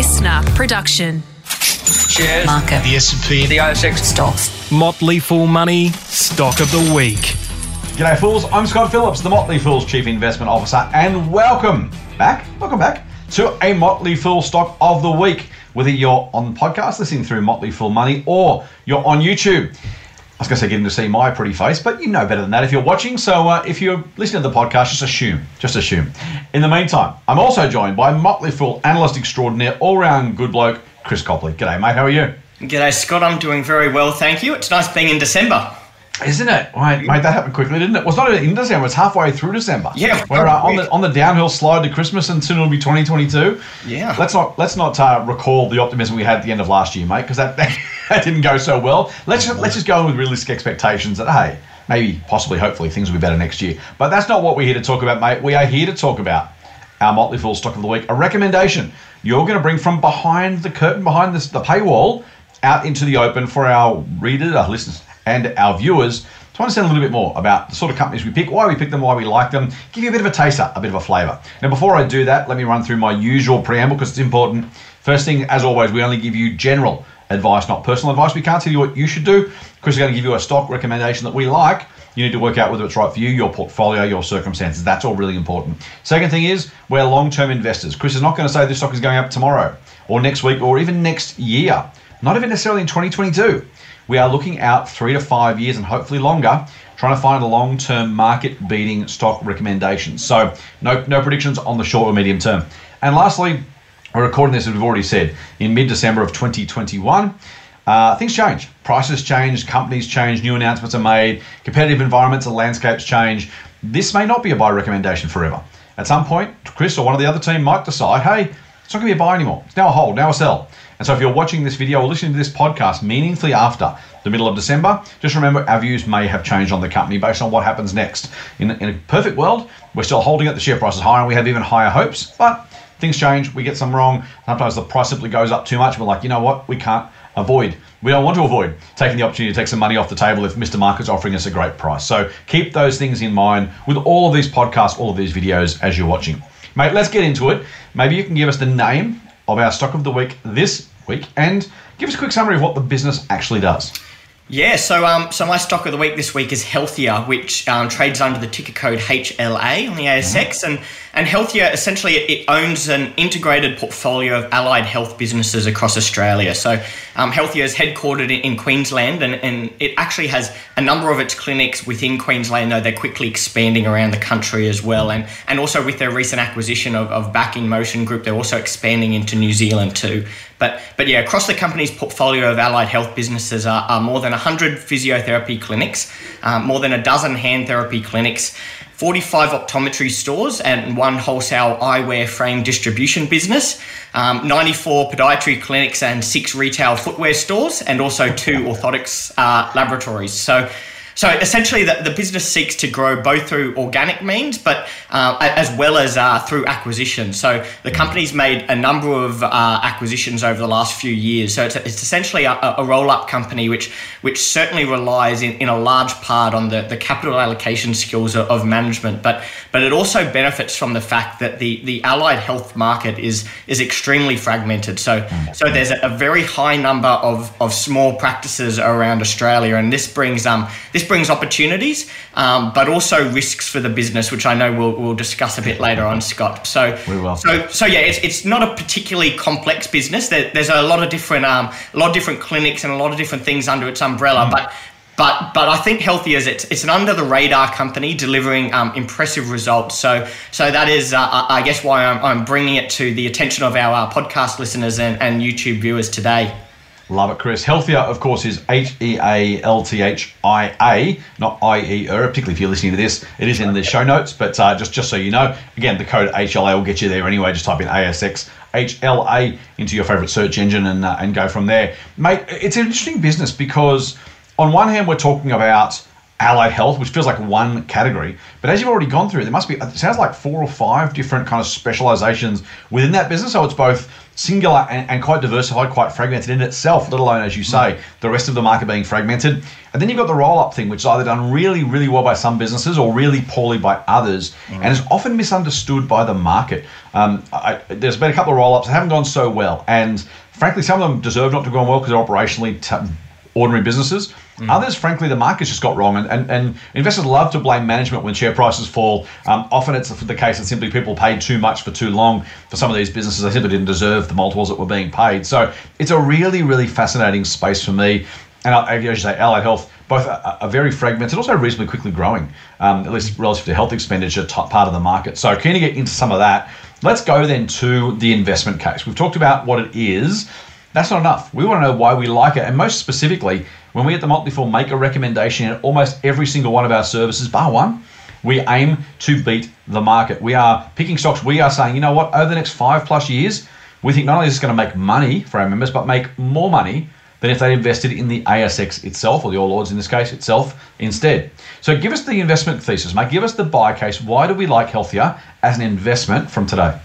listener production. Shares. Market. The S&P. The ASX. Stocks. Motley Fool Money Stock of the Week. G'day, fools. I'm Scott Phillips, the Motley Fool's Chief Investment Officer, and welcome back, welcome back to a Motley Fool Stock of the Week. Whether you're on the podcast listening through Motley Fool Money or you're on YouTube. I was going to say getting to see my pretty face, but you know better than that if you're watching. So uh, if you're listening to the podcast, just assume, just assume. In the meantime, I'm also joined by Motley Fool analyst extraordinaire, all-round good bloke, Chris Copley. G'day, mate. How are you? G'day, Scott. I'm doing very well, thank you. It's nice being in December. Isn't it? Mate, mate, that happened quickly, didn't it? Well, it's not even in December. It's halfway through December. Yeah, we're uh, on the on the downhill slide to Christmas, and soon it'll be 2022. Yeah. Let's not let's not uh, recall the optimism we had at the end of last year, mate, because that, that didn't go so well. Let's just let's just go in with realistic expectations that hey, maybe, possibly, hopefully, things will be better next year. But that's not what we're here to talk about, mate. We are here to talk about our Motley Fool stock of the week, a recommendation you're going to bring from behind the curtain, behind the, the paywall, out into the open for our readers, our listeners, and our viewers to understand a little bit more about the sort of companies we pick, why we pick them, why we like them, give you a bit of a taster, a bit of a flavour. Now, before I do that, let me run through my usual preamble because it's important. First thing, as always, we only give you general advice, not personal advice. We can't tell you what you should do. Chris is going to give you a stock recommendation that we like. You need to work out whether it's right for you, your portfolio, your circumstances. That's all really important. Second thing is, we're long term investors. Chris is not going to say this stock is going up tomorrow or next week or even next year, not even necessarily in 2022. We are looking out three to five years and hopefully longer, trying to find a long term market beating stock recommendations. So, no, no predictions on the short or medium term. And lastly, we're recording this, as we've already said, in mid December of 2021. Uh, things change. Prices change, companies change, new announcements are made, competitive environments and landscapes change. This may not be a buy recommendation forever. At some point, Chris or one of the other team might decide, hey, it's not going to be a buy anymore. It's now a hold, now a sell. And so if you're watching this video or listening to this podcast meaningfully after the middle of December, just remember our views may have changed on the company based on what happens next. In, in a perfect world, we're still holding it, the share price is higher, and we have even higher hopes, but things change, we get some wrong. Sometimes the price simply goes up too much. We're like, you know what, we can't avoid. We don't want to avoid taking the opportunity to take some money off the table if Mr. Market's offering us a great price. So keep those things in mind with all of these podcasts, all of these videos as you're watching. Mate, let's get into it. Maybe you can give us the name of our stock of the week this week and give us a quick summary of what the business actually does. Yeah, so um, so my stock of the week this week is Healthia, which um, trades under the ticker code HLA on the ASX, and and Healthia essentially it, owns an integrated portfolio of allied health businesses across Australia. So um, Healthia is headquartered in, Queensland, and, and it actually has a number of its clinics within Queensland. Though they're quickly expanding around the country as well, and and also with their recent acquisition of, of Back in Motion Group, they're also expanding into New Zealand too. But but yeah, across the company's portfolio of allied health businesses are, are more than 100 physiotherapy clinics, um, more than a dozen hand therapy clinics, 45 optometry stores, and one wholesale eyewear frame distribution business, um, 94 podiatry clinics, and six retail footwear stores, and also two orthotics uh, laboratories. So. So essentially, the, the business seeks to grow both through organic means, but uh, as well as uh, through acquisition. So the company's made a number of uh, acquisitions over the last few years. So it's, it's essentially a, a roll-up company, which which certainly relies in, in a large part on the, the capital allocation skills of, of management, but but it also benefits from the fact that the, the allied health market is is extremely fragmented. So so there's a, a very high number of, of small practices around Australia, and this brings um this brings opportunities, um, but also risks for the business, which I know we'll, we'll discuss a bit later on, Scott. So, so, so yeah, it's, it's not a particularly complex business. There, there's a lot of different, um, a lot of different clinics and a lot of different things under its umbrella, but. But, but I think Healthia is it's, it's an under the radar company delivering um, impressive results. So so that is uh, I I guess why I'm, I'm bringing it to the attention of our uh, podcast listeners and, and YouTube viewers today. Love it, Chris. Healthia, of course, is H E A L T H I A, not I E R. Particularly if you're listening to this, it is in the show notes. But uh, just just so you know, again, the code HLA will get you there anyway. Just type in ASX HLA into your favorite search engine and uh, and go from there, mate. It's an interesting business because on one hand, we're talking about allied health, which feels like one category. But as you've already gone through, there must be, it sounds like four or five different kind of specializations within that business. So it's both singular and, and quite diversified, quite fragmented in itself, let alone, as you say, the rest of the market being fragmented. And then you've got the roll up thing, which is either done really, really well by some businesses or really poorly by others, and is often misunderstood by the market. Um, I, there's been a couple of roll ups that haven't gone so well. And frankly, some of them deserve not to go on well because they're operationally t- ordinary businesses. Mm. Others, frankly, the market's just got wrong, and, and, and investors love to blame management when share prices fall. Um, often it's the case that simply people paid too much for too long for some of these businesses. They simply didn't deserve the multiples that were being paid. So it's a really, really fascinating space for me. And as you say, allied health, both are, are very fragmented, also reasonably quickly growing, um, at least relative to health expenditure top part of the market. So keen to get into some of that. Let's go then to the investment case. We've talked about what it is. That's not enough. We want to know why we like it, and most specifically, when we at the Fool make a recommendation in almost every single one of our services, bar one, we aim to beat the market. We are picking stocks. We are saying, you know what, over the next five plus years, we think not only is this going to make money for our members, but make more money than if they invested in the ASX itself, or the All Ords in this case itself, instead. So give us the investment thesis, mate. Give us the buy case. Why do we like Healthia as an investment from today?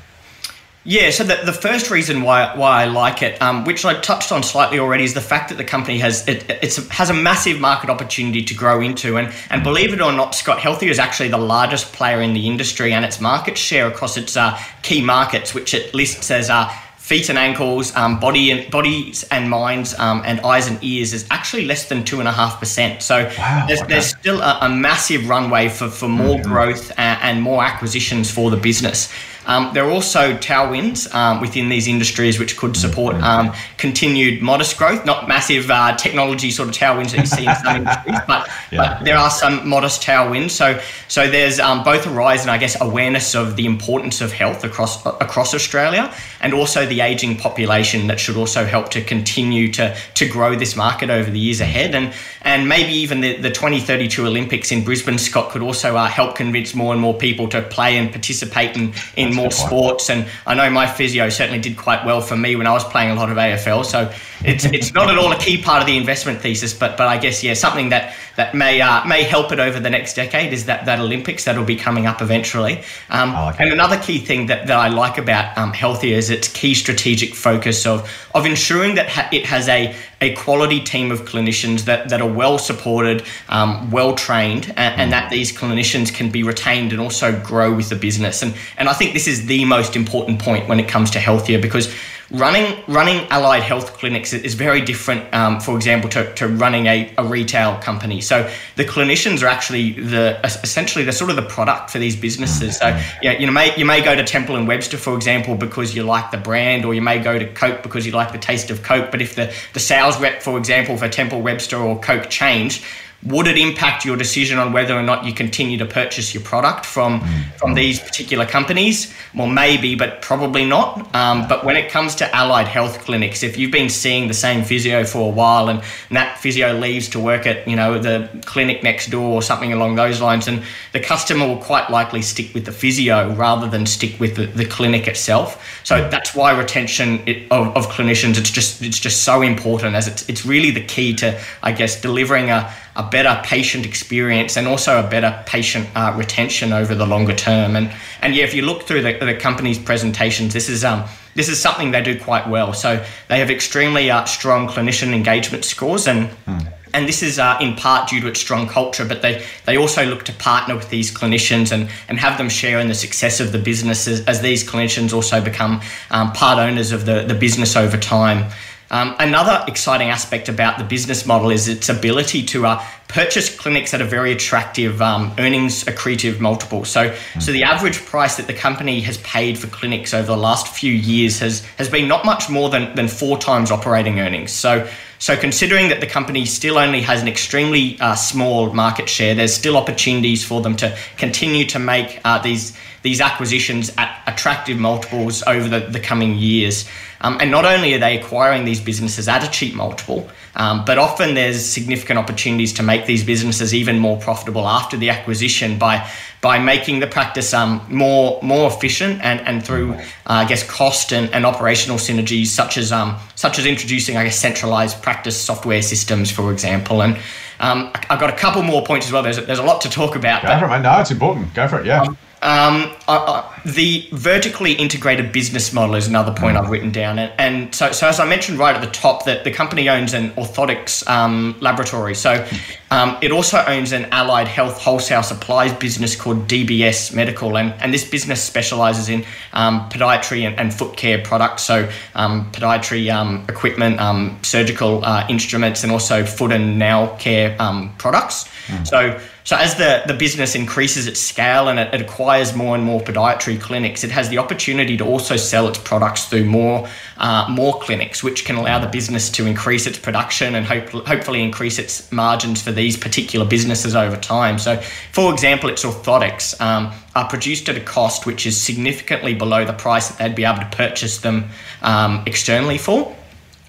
Yeah, so the, the first reason why why I like it, um, which I touched on slightly already, is the fact that the company has it it's, has a massive market opportunity to grow into, and and believe it or not, Scott Healthia is actually the largest player in the industry, and its market share across its uh, key markets, which it lists as uh, feet and ankles, um, body and bodies and minds, um, and eyes and ears is actually less than two and a half percent. So wow, there's, okay. there's, still a, a, massive runway for, for more mm-hmm. growth and, and, more acquisitions for the business. Um, there are also tailwinds um, within these industries which could support mm-hmm. um, continued modest growth, not massive uh, technology sort of tailwinds that you see in some industries, but, yeah. but, there are some modest tailwinds. So, so there's um, both a rise in, I guess, awareness of the importance of health across across Australia, and also the aging population that should also help to continue to to grow this market over the years ahead, and and maybe even the, the 2032 Olympics in Brisbane, Scott, could also uh, help convince more and more people to play and participate in in more sports. And I know my physio certainly did quite well for me when I was playing a lot of AFL. So it's it's not at all a key part of the investment thesis, but but I guess yeah, something that that may uh, may help it over the next decade is that that Olympics that'll be coming up eventually. Um, and another key thing that, that I like about um, Healthia is its key strategic focus of of ensuring that ha- it has a a quality team of clinicians that, that are well supported, um, well trained, and, and, that these clinicians can be retained and also grow with the business. And and I think this is the most important point when it comes to Healthia because running running allied health clinics is very different um, for example to, to running a, a retail company so the clinicians are actually the essentially the sort of the product for these businesses so yeah you know may, you may go to Temple & Webster for example because you like the brand or you may go to coke because you like the taste of coke but if the, the sales rep for example for Temple Webster or coke changed would it impact your decision on whether or not you continue to purchase your product from mm. from these particular companies? Well, maybe, but probably not. Um, but when it comes to allied health clinics, if you've been seeing the same physio for a while and, and that physio leaves to work at you know the clinic next door or something along those lines, and the customer will quite likely stick with the physio rather than stick with the, the clinic itself. So that's why retention of, of clinicians it's just it's just so important as it's it's really the key to I guess delivering a a better patient experience and also a better patient uh, retention over the longer term. And and yeah, if you look through the, the company's presentations, this is um this is something they do quite well. So they have extremely uh, strong clinician engagement scores and. Hmm. And this is uh, in part due to its strong culture, but they, they also look to partner with these clinicians and, and have them share in the success of the business as, as these clinicians also become um, part owners of the, the business over time. Um, another exciting aspect about the business model is its ability to uh, purchase clinics at a very attractive um, earnings accretive multiple. So, so the average price that the company has paid for clinics over the last few years has has been not much more than than four times operating earnings. So. So, considering that the company still only has an extremely uh, small market share, there's still opportunities for them to continue to make uh, these these acquisitions at attractive multiples over the, the coming years. Um, and not only are they acquiring these businesses at a cheap multiple, um, but often there's significant opportunities to make these businesses even more profitable after the acquisition by by making the practice um, more more efficient and, and through uh, I guess cost and, and operational synergies such as um, such as introducing I guess centralized practice software systems for example and um, I've got a couple more points as well. There's, there's a lot to talk about. Go for it, mate. No, it's important. Go for it. Yeah. Um, um, uh, uh, the vertically integrated business model is another point I've written down, and, and so, so as I mentioned right at the top, that the company owns an orthotics um, laboratory. So um, it also owns an allied health wholesale supplies business called DBS Medical, and, and this business specialises in um, podiatry and, and, foot care products. So um, podiatry um, equipment, surgical uh, instruments, and also foot and nail care products. Mm. So so as the, the business increases its scale and it, it, acquires more and more podiatry clinics, it has the opportunity to also sell its products through more uh, more clinics, which can allow the business to increase its production and hope, hopefully increase its margins for these particular businesses over time. So, for example, its orthotics um, are produced at a cost which is significantly below the price that they'd be able to purchase them um, externally for.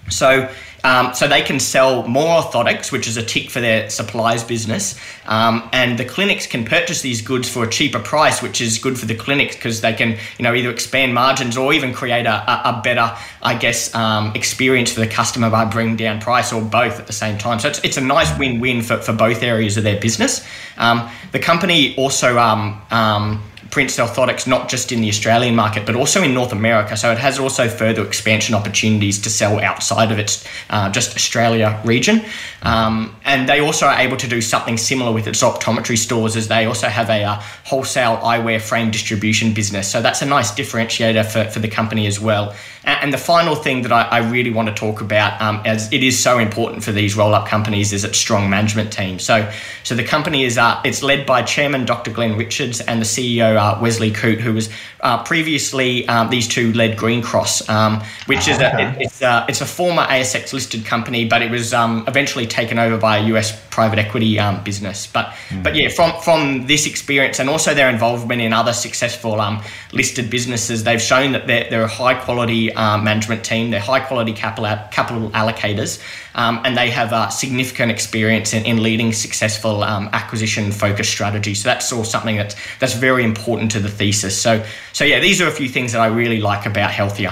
So um, so they can sell more orthotics, which is a tick for their supplies business, um, and the clinics can purchase these goods for a cheaper price, which is good for the clinics because they can, you know, either expand margins or even create a, a, better, I guess, um, experience for the customer by bringing down price or both at the same time. So it's, it's a nice win-win for, for both areas of their business. Um, the company also um, um, Prince Orthotics not just in the Australian market but also in North America. So it has also further expansion opportunities to sell outside of its uh, just Australia region. Um, and they also are able to do something similar with its optometry stores as they also have a uh, wholesale eyewear frame distribution business. So that's a nice differentiator for, for the company as well. And the final thing that I, I really want to talk about, um, as it is so important for these roll-up companies, is its strong management team. So, so the company is uh, it's led by Chairman Dr. Glenn Richards and the CEO uh, Wesley Coote, who was uh, previously um, these two led Greencross, um, which oh, is a, it, it's, a, it's a former ASX listed company, but it was um, eventually taken over by a US private equity um, business. But mm. but yeah, from from this experience and also their involvement in other successful um, listed businesses, they've shown that they're, they're a high quality uh, management team. They're high quality capital capital allocators, um, and they have uh, significant experience in, in leading successful um, acquisition focused strategies. So that's all something that's that's very important to the thesis. So so yeah, these are a few things that I really like about Healthia.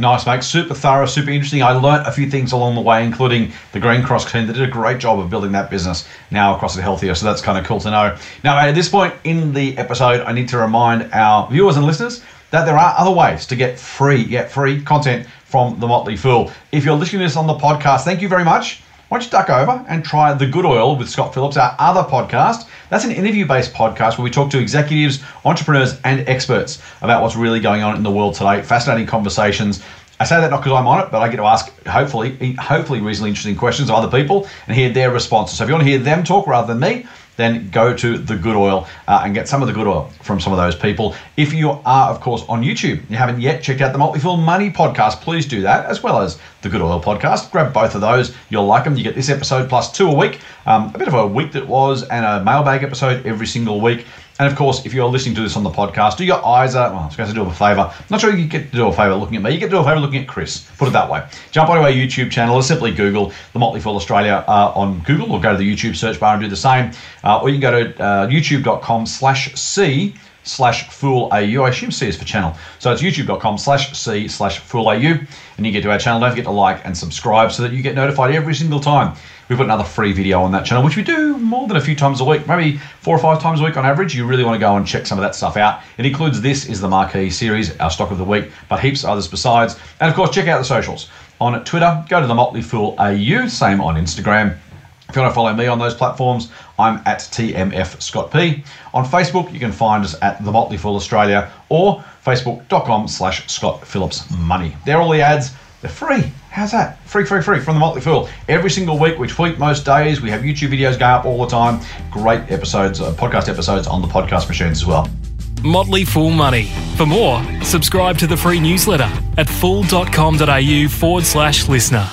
Nice, mate. Super thorough, super interesting. I learnt a few things along the way, including the Greencross team that did a great job of building that business now across it Healthia. So that's kind of cool to know. Now, at this point in the episode, I need to remind our viewers and listeners that there are other ways to get free, get free content from the Motley Fool. If you're listening to this on the podcast, thank you very much. Why don't you duck over and try The Good Oil with Scott Phillips, our other podcast. That's an interview based podcast where we talk to executives, entrepreneurs, and experts about what's really going on in the world today. Fascinating conversations. I say that not because I'm on it, but I get to ask hopefully, hopefully reasonably interesting questions of other people and hear their responses. So if you want to hear them talk rather than me, then go to the good oil uh, and get some of the good oil from some of those people. If you are, of course, on YouTube, you haven't yet checked out the Fool Money podcast, please do that, as well as the Good Oil podcast. Grab both of those. You'll like them. You get this episode plus two a week, um, a bit of a week that was, and a mailbag episode every single week. And of course, if you're listening to this on the podcast, do your eyes are, well, I was going to do a favour. I'm not sure you get to do a favour looking at me. You get to do a favour looking at Chris. Put it that way. Jump onto our YouTube channel or simply Google The Motley Fool Australia uh, on Google or go to the YouTube search bar and do the same. Uh, or you can go to uh, youtube.com slash C slash fool au. I assume C is for channel. So it's youtube.com slash C slash fool au. And you get to our channel. Don't forget to like and subscribe so that you get notified every single time We've got another free video on that channel, which we do more than a few times a week, maybe four or five times a week on average. You really want to go and check some of that stuff out. It includes this is the marquee series, our stock of the week, but heaps of others besides. And of course, check out the socials. On Twitter, go to the Motley Fool AU, same on Instagram. If you want to follow me on those platforms, I'm at TMF Scott P. On Facebook, you can find us at The Motley Fool Australia or facebook.com slash Scott Phillips Money. They're all the ads. They're free. How's that? Free, free, free from the Motley Fool. Every single week, we tweet most days. We have YouTube videos going up all the time. Great episodes, uh, podcast episodes on the podcast machines as well. Motley Fool Money. For more, subscribe to the free newsletter at fool.com.au forward slash listener.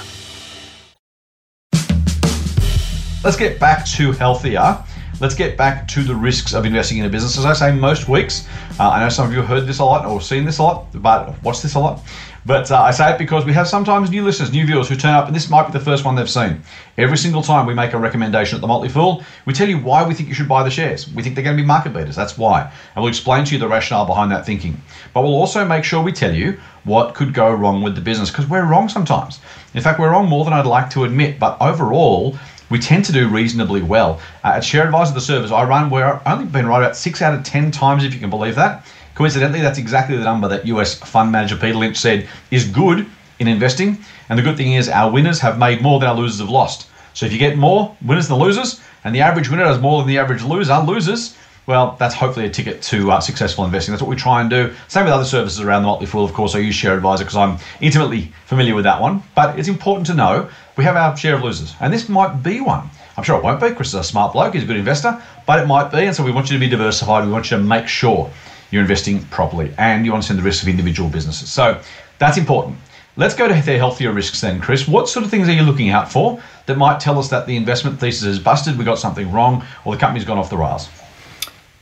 Let's get back to Healthia. let's get back to the risks of investing in a business. As I say most weeks, uh, I know some of you have heard this a lot or seen this a lot, but watched this a lot. But uh, I say it because we have sometimes new listeners, new viewers who turn up, and this might be the first one they've seen. Every single time we make a recommendation at the Motley Fool, we tell you why we think you should buy the shares. We think they're going to be market leaders. That's why. And we'll explain to you the rationale behind that thinking. But we'll also make sure we tell you what could go wrong with the business because we're wrong sometimes. In fact, we're wrong more than I'd like to admit. But overall, we tend to do reasonably well. Uh, at Share Advisor, the service I run, we're only been right about six out of 10 times, if you can believe that. Coincidentally, that's exactly the number that US fund manager Peter Lynch said is good in investing. And the good thing is, our winners have made more than our losers have lost. So if you get more winners than losers, and the average winner does more than the average loser, losers, well, that's hopefully a ticket to uh, successful investing. That's what we try and do. Same with other services around the Motley Fool. Of course, I use Share Advisor because I'm intimately familiar with that one. But it's important to know we have our share of losers, and this might be one. I'm sure it won't be. Chris is a smart bloke. He's a good investor, but it might be. And so we want you to be diversified. We want you to make sure you're investing properly and you understand the risks of individual businesses. So that's important. Let's go to their Healthia risks then, Chris. What sort of things are you looking out for that might tell us that the investment thesis is busted, we got something wrong, or the company's gone off the rails?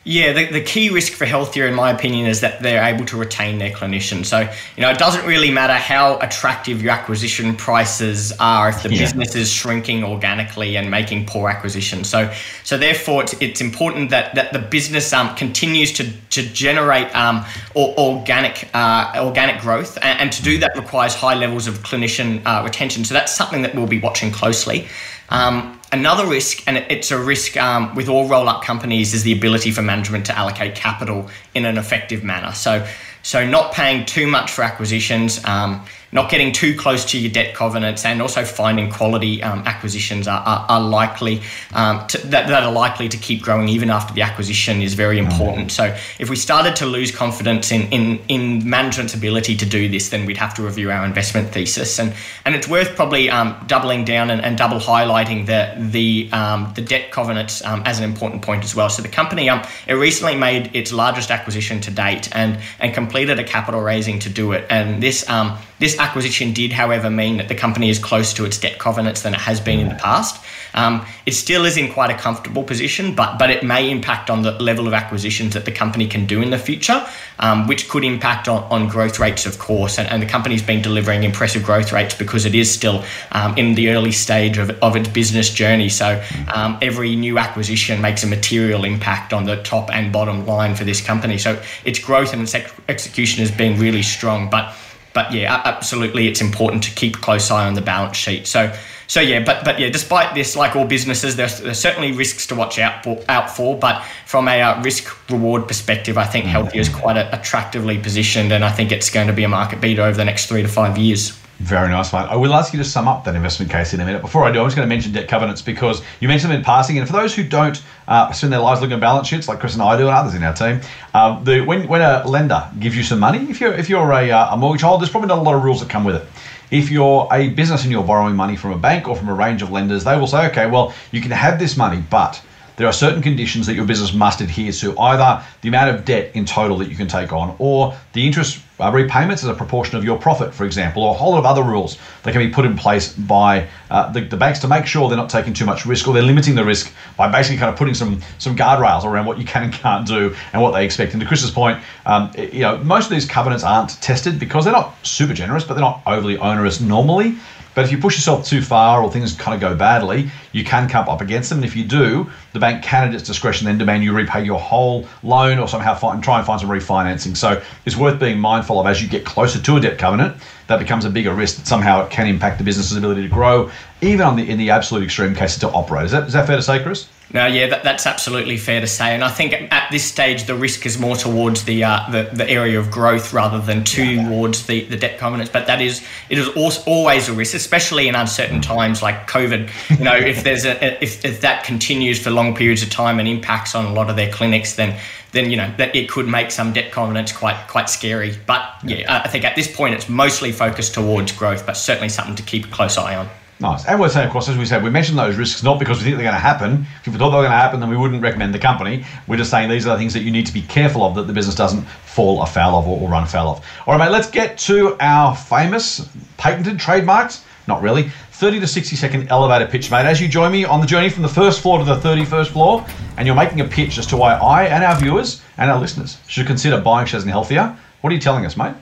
Yeah, the, the key risk for Healthia, in my opinion, is that they're able to retain their clinicians. So, you know, it doesn't really matter how attractive your acquisition prices are if the yeah. business is shrinking organically and making poor acquisitions. So, so therefore, it's, it's important that, that the business um, continues to, to generate um, or, organic uh, organic growth, and, and, to do that requires high levels of clinician uh, retention. So that's something that we'll be watching closely. Um, another risk, and it's a risk um, with all roll up companies, is the ability for management to allocate capital in an effective manner. So, so not paying too much for acquisitions. Um, not getting too close to your debt covenants, and also finding quality um, acquisitions are, are, are likely um, to, that, that are likely to keep growing even after the acquisition is very important. So if we started to lose confidence in, in, in management's ability to do this, then we'd have to review our investment thesis. And and it's worth probably um, doubling down and, and, double highlighting the the um, the debt covenants um, as an important point as well. So the company um, it recently made its largest acquisition to date and and completed a capital raising to do it. And this um, this acquisition did, however, mean that the company is closer to its debt covenants than it has been in the past. Um, it still is in quite a comfortable position, but but it may impact on the level of acquisitions that the company can do in the future, um, which could impact on, on growth rates, of course. And, and the company's been delivering impressive growth rates because it is still um, in the early stage of, of its business journey. So um, every new acquisition makes a material impact on the top and bottom line for this company. So its growth and its ex- execution has been really strong, but but yeah, absolutely, it's important to keep a close eye on the balance sheet. So, so yeah, but but yeah, despite this, like all businesses, there's, there's certainly risks to watch out for. Out for, but from a uh, risk reward perspective, I think Healthia is quite a, attractively positioned, and I think it's going to be a market beater over the next three to five years. Very nice, mate. I will ask you to sum up that investment case in a minute. Before I do, I'm just going to mention debt covenants because you mentioned them in passing. And for those who don't uh, spend their lives looking at balance sheets, like Chris and I do, and others in our team, uh, the, when, when a lender gives you some money, if you're if you're a, uh, a mortgage holder, there's probably not a lot of rules that come with it. If you're a business and you're borrowing money from a bank or from a range of lenders, they will say, okay, well, you can have this money, but there are certain conditions that your business must adhere to, either the amount of debt in total that you can take on, or the interest uh, repayments as a proportion of your profit, for example, or a whole lot of other rules that can be put in place by uh, the, the, banks to make sure they're not taking too much risk or they're limiting the risk by basically kind of putting some some guardrails around what you can and can't do and what they expect. And to Chris's point, um, you know, most of these covenants aren't tested because they're not super generous, but they're not overly onerous normally. But if you push yourself too far or things kind of go badly, you can come up against them. And if you do, the bank can, at its discretion, then demand you repay your whole loan or somehow find, try and find some refinancing. So it's worth being mindful of as you get closer to a debt covenant. That becomes a bigger risk that somehow it can impact the business's ability to grow, even on the in the absolute extreme case to operate. Is that is that fair to say, Chris? No, yeah, that, that's absolutely fair to say, and I think at this stage the risk is more towards the uh, the, the area of growth rather than towards the, the debt covenants. But that is it is always a risk, especially in uncertain times like COVID. You know, if there's a if, if that continues for long periods of time and impacts on a lot of their clinics, then then you know that it could make some debt covenants quite quite scary. But yeah, I think at this point it's mostly focused towards growth, but certainly something to keep a close eye on. Nice. And we're saying, of course, as we said, we mentioned those risks not because we think they're going to happen. If we thought they were going to happen, then we wouldn't recommend the company. We're just saying these are the things that you need to be careful of that the business doesn't fall afoul of or, or run afoul of. All right, mate, let's get to our famous patented, trademarks. Not really. 30 to 60 second elevator pitch, mate. As you join me on the journey from the first floor to the 31st floor, and you're making a pitch as to why I and our viewers and our listeners should consider buying shares in Healthia. What are you telling us, mate?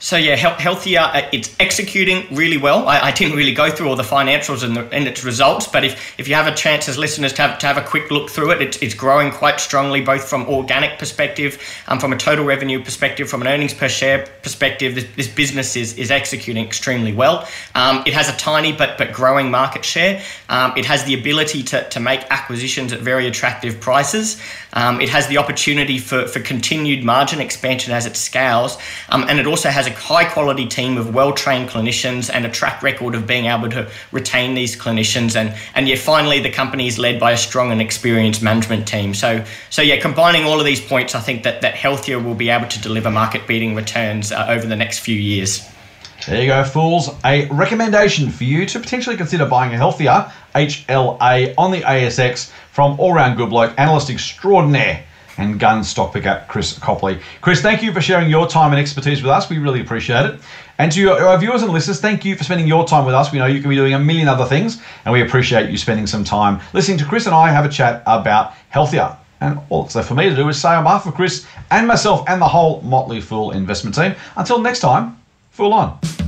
So yeah, Healthia. Uh, it's executing really well. I, I, didn't really go through all the financials and, the, and, its results, but if, if you have a chance as listeners to have, to have a quick look through it, it's, it's growing quite strongly, both from organic perspective, um, from a total revenue perspective, from an earnings per share perspective. This, this business is, is executing extremely well. Um, it has a tiny but but growing market share. Um, it has the ability to, to make acquisitions at very attractive prices. Um, it has the opportunity for, for continued margin expansion as it scales, um, and it also has a high quality team of well trained clinicians and a track record of being able to retain these clinicians. And, and yeah, finally, the company is led by a strong and experienced management team. So, so yeah, combining all of these points, I think that, that Healthia will be able to deliver market beating returns uh, over the next few years. There you go, fools. A recommendation for you to potentially consider buying a Healthia HLA on the ASX from all round good bloke, analyst extraordinaire, and gun stock picker Chris Copley. Chris, thank you for sharing your time and expertise with us. We really appreciate it. And to our viewers and listeners, thank you for spending your time with us. We know you can be doing a million other things, and we appreciate you spending some time listening to Chris and I have a chat about Healthia. And all that's left for me to do is say on behalf of Chris and myself and the whole Motley Fool investment team, until next time, Fool on.